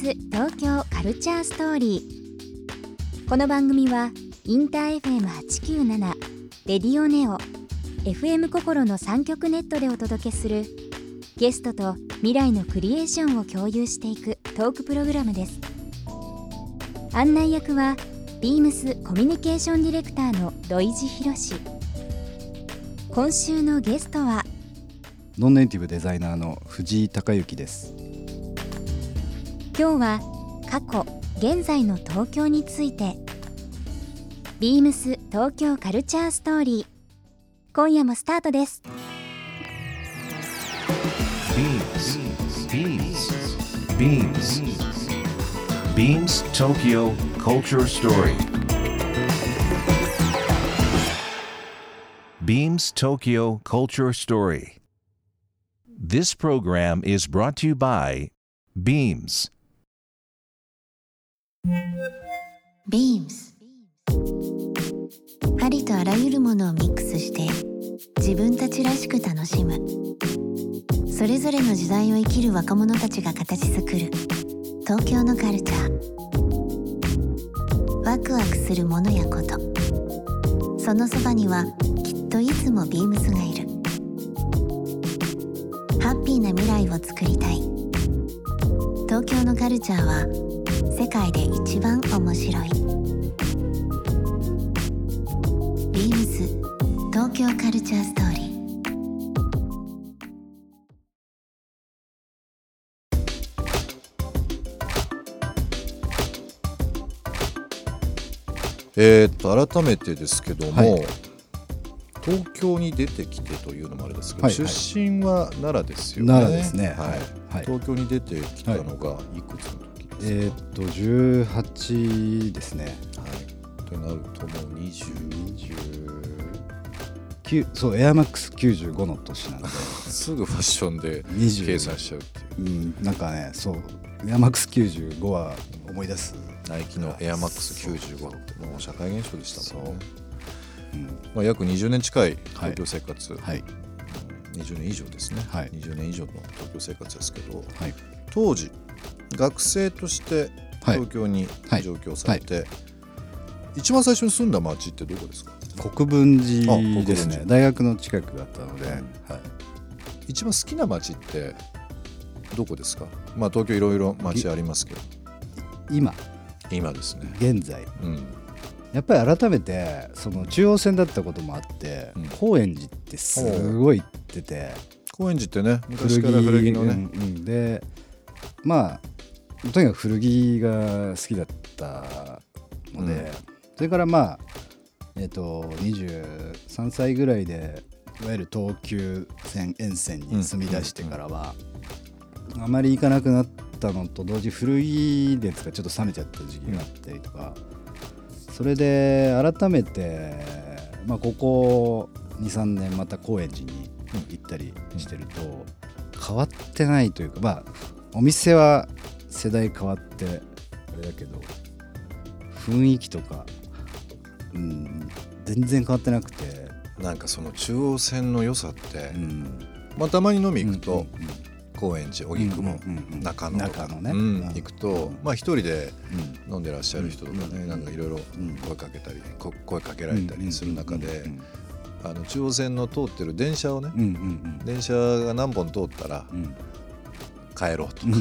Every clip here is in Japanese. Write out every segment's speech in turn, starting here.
ス東京カルチャーストーリー。この番組はインター FM897 レディオネオ FM 心の3極ネットでお届けするゲストと未来のクリエーションを共有していくトークプログラムです。案内役はビームスコミュニケーションディレクターの土井地博。志今週のゲストはノンネイティブデザイナーの藤井孝之です。今日は過去現在の東京についてビームス東京カルチャーストーリー今夜もスタートです Beams. Beams. Beams Tokyo Culture Story. Beams Tokyo Culture Story. This program is brought to you by Beams. Beams ありとあらゆるものをミックスして自分たちらしく楽しむ。それぞれの時代を生きる若者たちが形作る。東京のカルチャー。ワクワクするものやこと。そのそばにはきっといつもビームスがいる。ハッピーな未来をつくりたい。東京のカルチャーは世界で一番面白い。ビームス東京カルチャーストーリー。えー、っと改めてですけども、はい。東京に出てきてというのもあれですけど、はいはい。出身は奈良ですよね。奈良ですね。はい。はい。はい。東京に出てきたのがいくつの。えーっと18ですね。はい。となるともう20 9そうエアマックス95の年なんで。すぐファッションで20計算しちゃうっていう。うんなんかねそうエアマックス95は思い出す。ナイキのエアマックス95ってもう社会現象でしたもんね。う。ん。まあ約20年近い東京生活、はい。20年以上ですね、はい。20年以上の東京生活ですけど、はい。当時学生としてはい。東京にはい上京されて、一番最初に住んだ町ってどこですか？国分寺ですね。大学の近くだったので、うん。はい、一番好きな町ってどこですか？まあ東京いろいろ町ありますけど。今。今ですね。現在。うん。やっぱり改めてその中央線だったこともあって、うん。高円寺ってすごい行ってて。高円寺ってね昔から古着のね、うんうん。でまあとにかく古着が好きだったので、うん。それからまあえっ、と23歳ぐらいでいわゆる東急線沿線に住み出してからは、あまり行かなくなったのと同時に古着熱がちょっと冷めちゃった時期があったりとか、それで改めて、まあ、ここ23年また高円寺に行ったりしてると、変わってないというかまあお店は世代変わってあれだけど雰囲気とか、うん、全然変わってなくて、なんかその中央線の良さって、うん、まあ、たまに飲み行くと、うんうん高円寺荻窪、うんうんうん中野とね。うんうん。行くと、うんまあ一人でうん。飲んでらっしゃる人とかね、うんなんかいろいろうん。声かけたり、こ声かけられたりする中で、うんあの中央線の通ってる電車をね、うんうん。電車が何本通ったらうん帰ろうとか、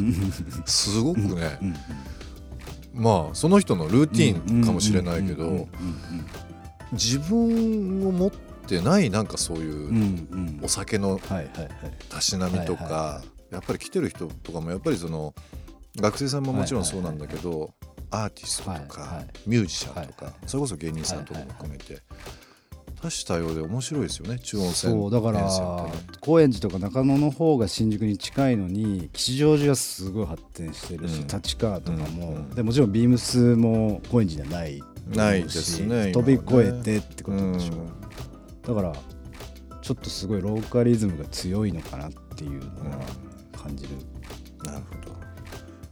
すごくね、うんまあその人のルーティンかもしれないけど自分を持ってないなんかそういうお酒のはいはいはい。たしなみとはいはい。かはやっぱり来てる人とかもやっぱりその学生さんももちろんそうなんだけどアーティストとはいはかい。ミュージシャンとかはいはいそれこそ芸人さんとかも含めて多種多様で面白いですよね。中央線そうだから高円寺とか中野の方が新宿に近いのに吉祥寺はすごい発展してるし、うん。立川とかも、うんでもちろんビームスも高円寺にはないないですね飛び越えてってことでしょ、だからちょっとすごいローカリズムが強いのかなっていうのは感じる、なるほど、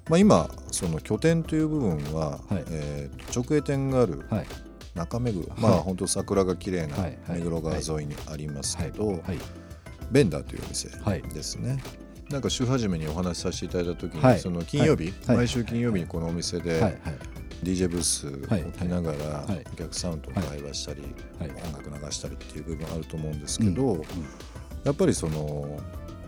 まあ、今その拠点という部分は、はい。えーと直営店があるはい中目黒、はい。まあ本当桜が綺麗な目黒川沿いにありますけど、はいベンダーというお店はい。ですね、なんか週初めにお話しさせていただいた時に、はい。その金曜日、はい。毎週金曜日にこのお店で、DJ ブースを置きながらはい。お客さんと会話したり、はい。音楽流したりっていう部分あると思うんですけど、やっぱりその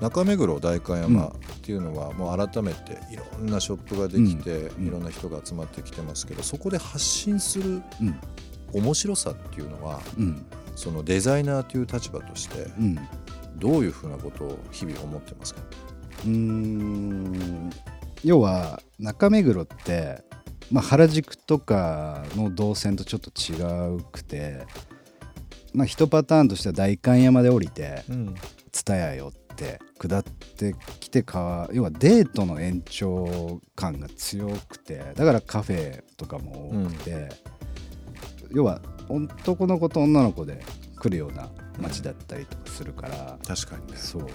中目黒代官山っていうのはもう改めていろんなショップができて、うん。いろんな人が集まってきてますけどそこで発信するうん面白さっていうのはうん。そのデザイナーという立場としてうん。どういうふうなことを日々思ってますか、うーん。要は中目黒って、まあ、原宿とかの動線とちょっと違うくて、まあ、一パターンとしては代官山で降りてうん。蔦屋寄って下ってきてか要はデートの延長感が強くてだからカフェとかも多くて、要は男の子と女の子で来るような街だったりとかするから、確かにね。そう。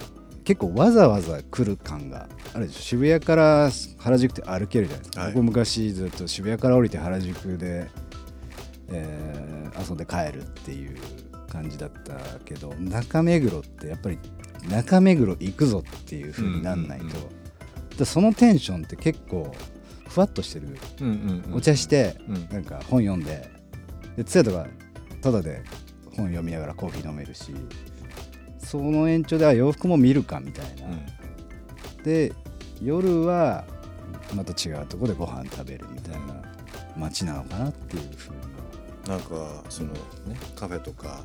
結構わざわざ来る感があるでしょ。渋谷から原宿って歩けるじゃないですか、はい。僕昔ずっと渋谷から降りて原宿で、えー遊んで帰るっていう感じだったけど中目黒ってやっぱり中目黒行くぞっていう風になんないと、うんうんうん。でそのテンションって結構ふわっとしてるうんうんうんお茶して、うん。なんか本読んでで通夜とかただで本読みながらコーヒー飲めるしその延長では洋服も見るかみたいな、で夜はまた違うところでご飯食べるみたいな街なのかなっていうふうに。なんかそのねカフェとかは、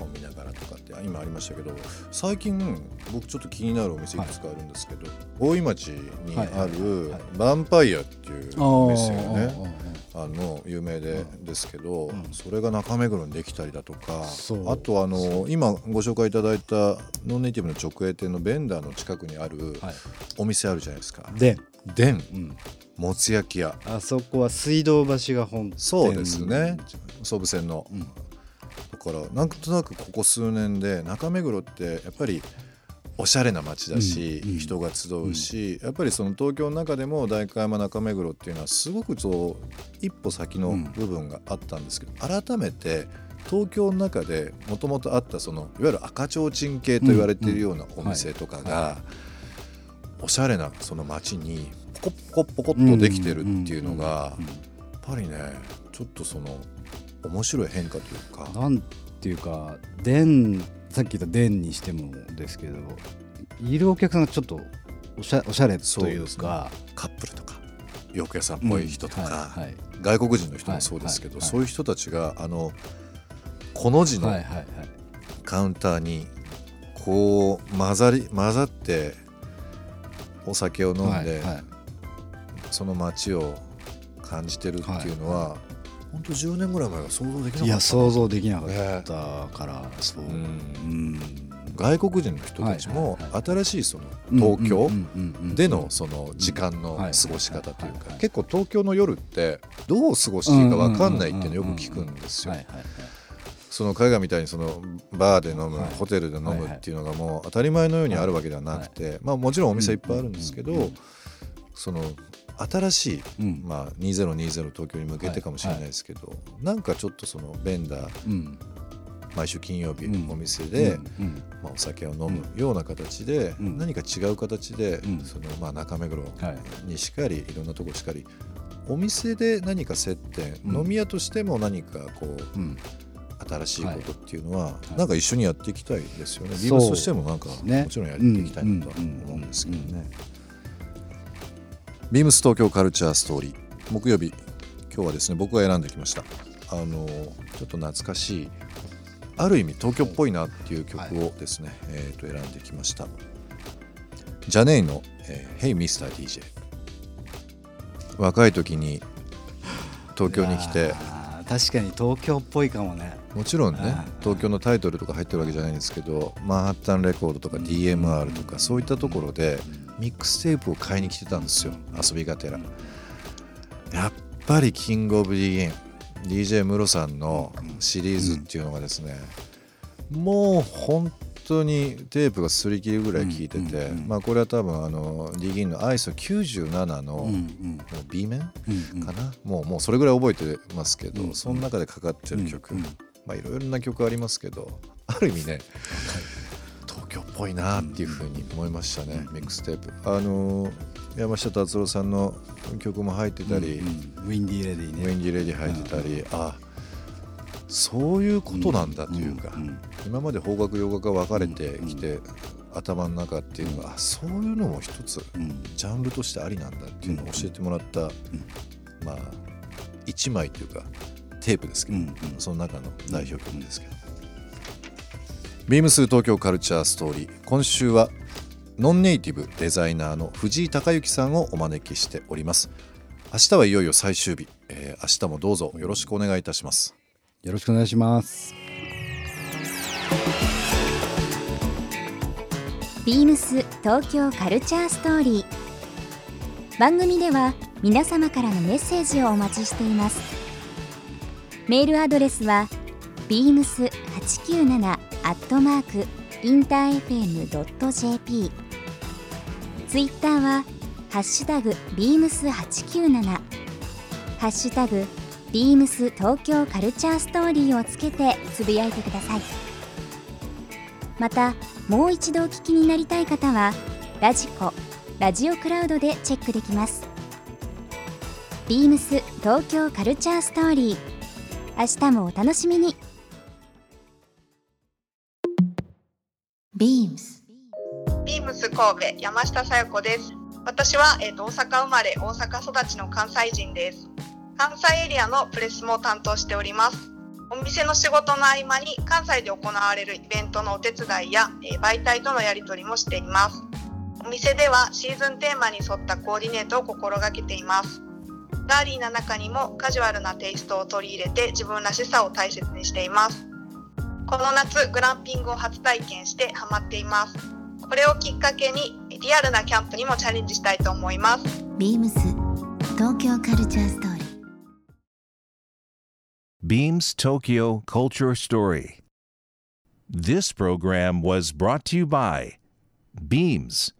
本見ながらとかって今ありましたけど最近僕ちょっと気になるお店いくつかあるんですけど、大井町にあるはいヴァンパイアっていうお店がねねあの有名でですけど、うん。それが中目黒にできたりだとかあとあの今ご紹介いただいたノンネイティブの直営店のベンダーの近くにあるはい。お店あるじゃないですか。で、でん。うん、もつ焼き屋。あそこは水道橋が本店そうですね。総武線のからなんとなくここ数年で中目黒ってやっぱりおしゃれな街だし、うんうん人が集うし、やっぱりその東京の中でも代官山中目黒っていうのはすごくそう一歩先の部分があったんですけど、改めて東京の中でもともとあったそのいわゆる赤ちょうちん系と言われているようなお店とかはがおしゃれなその街にポコポコポコっとできてるっていうのがうん。やっぱりねちょっとその面白い変化というか。なんていうか電さっき言った電にしてもですけどいるお客さんがちょっとおしゃおしゃれというか。カップルとか洋服屋さんっぽい人とか、うんはいはい。外国人の人もそうですけど、はいはいそういう人たちがあのこの字のはいはいはい。カウンターにこう混ざり混ざってお酒を飲んで、はいはい。その街を感じてるっていうのは、本当10年ぐらい前は想像できなかった。いや想像できなかったから、そう、ううん。ん外国人の人たちも新しいその東京、でのその時間のはい過ごし方というか結構東京の夜ってどう過ごしていいか分かんないっていうのよく聞くんですよ。その海外みたいにそのバーで飲む、はいホテルで飲むっていうのがもう当たり前のようにあるわけではなくて、まあ、もちろんお店いっぱいあるんですけど、その新しい、うん。まあ、2020東京に向けてかもしれないですけど、なんかちょっとそのベンダーうん。毎週金曜日うん。お店で、うん。うん。まあ、お酒を飲むような形で、うん。何か違う形で、うん。そのまあ、中目黒はい。にしかりいろんなとこしかりお店で何か接点、うん。飲み屋としても何かこううん。新しいことっていうのは、い。なんか一緒にやっていきたいですよね。ビームスとしてもなんか、ねもちろんやっていきたいなとは思うんですけどね。ビームス東京カルチャーストーリー。木曜日。今日はですね僕が選んできました。あのちょっと懐かしいある意味東京っぽいなっていう曲をですね、えー、と選んできました。ジャネイの「えー Hey Mr. DJ」若い時に東京に来て。確かに東京っぽいかもね。もちろんね東京のタイトルとか入ってるわけじゃないんですけどマンハッタンレコードとか DMR とかそういったところでミックステープを買いに来てたんですよ遊びがてら。やっぱりキングオブ d n DJ ムロさんのシリーズっていうのがですねもう本当にテープが擦り切るぐらい聴いててうんうんうんまあこれは多分あの d ギンの ISO97 のうんうもうん。B 面うんうん。かなもうもうそれぐらい覚えてますけど、うんその中でかかってる曲、うんうんまあいろいろな曲ありますけどある意味ねぽぽいなっていうふうに思いましたね、ミックステープ。あのー山下達郎さんの曲も入ってたり、うんうん。ウィンディーレディね。ウィンディレディ入ってたり、あそういうことなんだというか、んん今まで邦楽洋楽が分かれてきて、頭の中っていうのがあそういうのも一つうん。ジャンルとしてありなんだっていうのを教えてもらった、まあ1枚というかテープですけど、うんうん。その中の代表曲ですけど、ビームス東京カルチャーストーリー。今週はノンネイティブデザイナーの藤井孝之さんをお招きしております。明日はいよいよ最終日、えー明日もどうぞよろしくお願いいたします。よろしくお願いします。ビームス東京カルチャーストーリー。番組では皆様からのメッセージをお待ちしています。メールアドレスは beams897 アットマークインター FM.jp ツイッターはハッシュタグ beams897 ハッシュタグビームス東京カルチャーストーリーをつけてつぶやいてください。またもう一度お聞きになりたい方はラジコラジオクラウドでチェックできます。ビームス東京カルチャーストーリー。明日もお楽しみに。ムス神戸山下さよ子です。私は、えー、と大阪生まれ大阪育ちの関西人です。関西エリアのプレスも担当しております。お店の仕事の合間に関西で行われるイベントのお手伝いや、えー媒体とのやり取りもしています。お店ではシーズンテーマに沿ったコーディネートを心がけています。ガーリーな中にもカジュアルなテイストを取り入れて自分らしさを大切にしています。この夏グランピングを初体験してハマっています。これをきっかけにリアルなキャンプにもチャレンジしたいと思います。ビームス東京カルチャーストーリー Beams Tokyo Culture Story. This program was brought to you by Beams.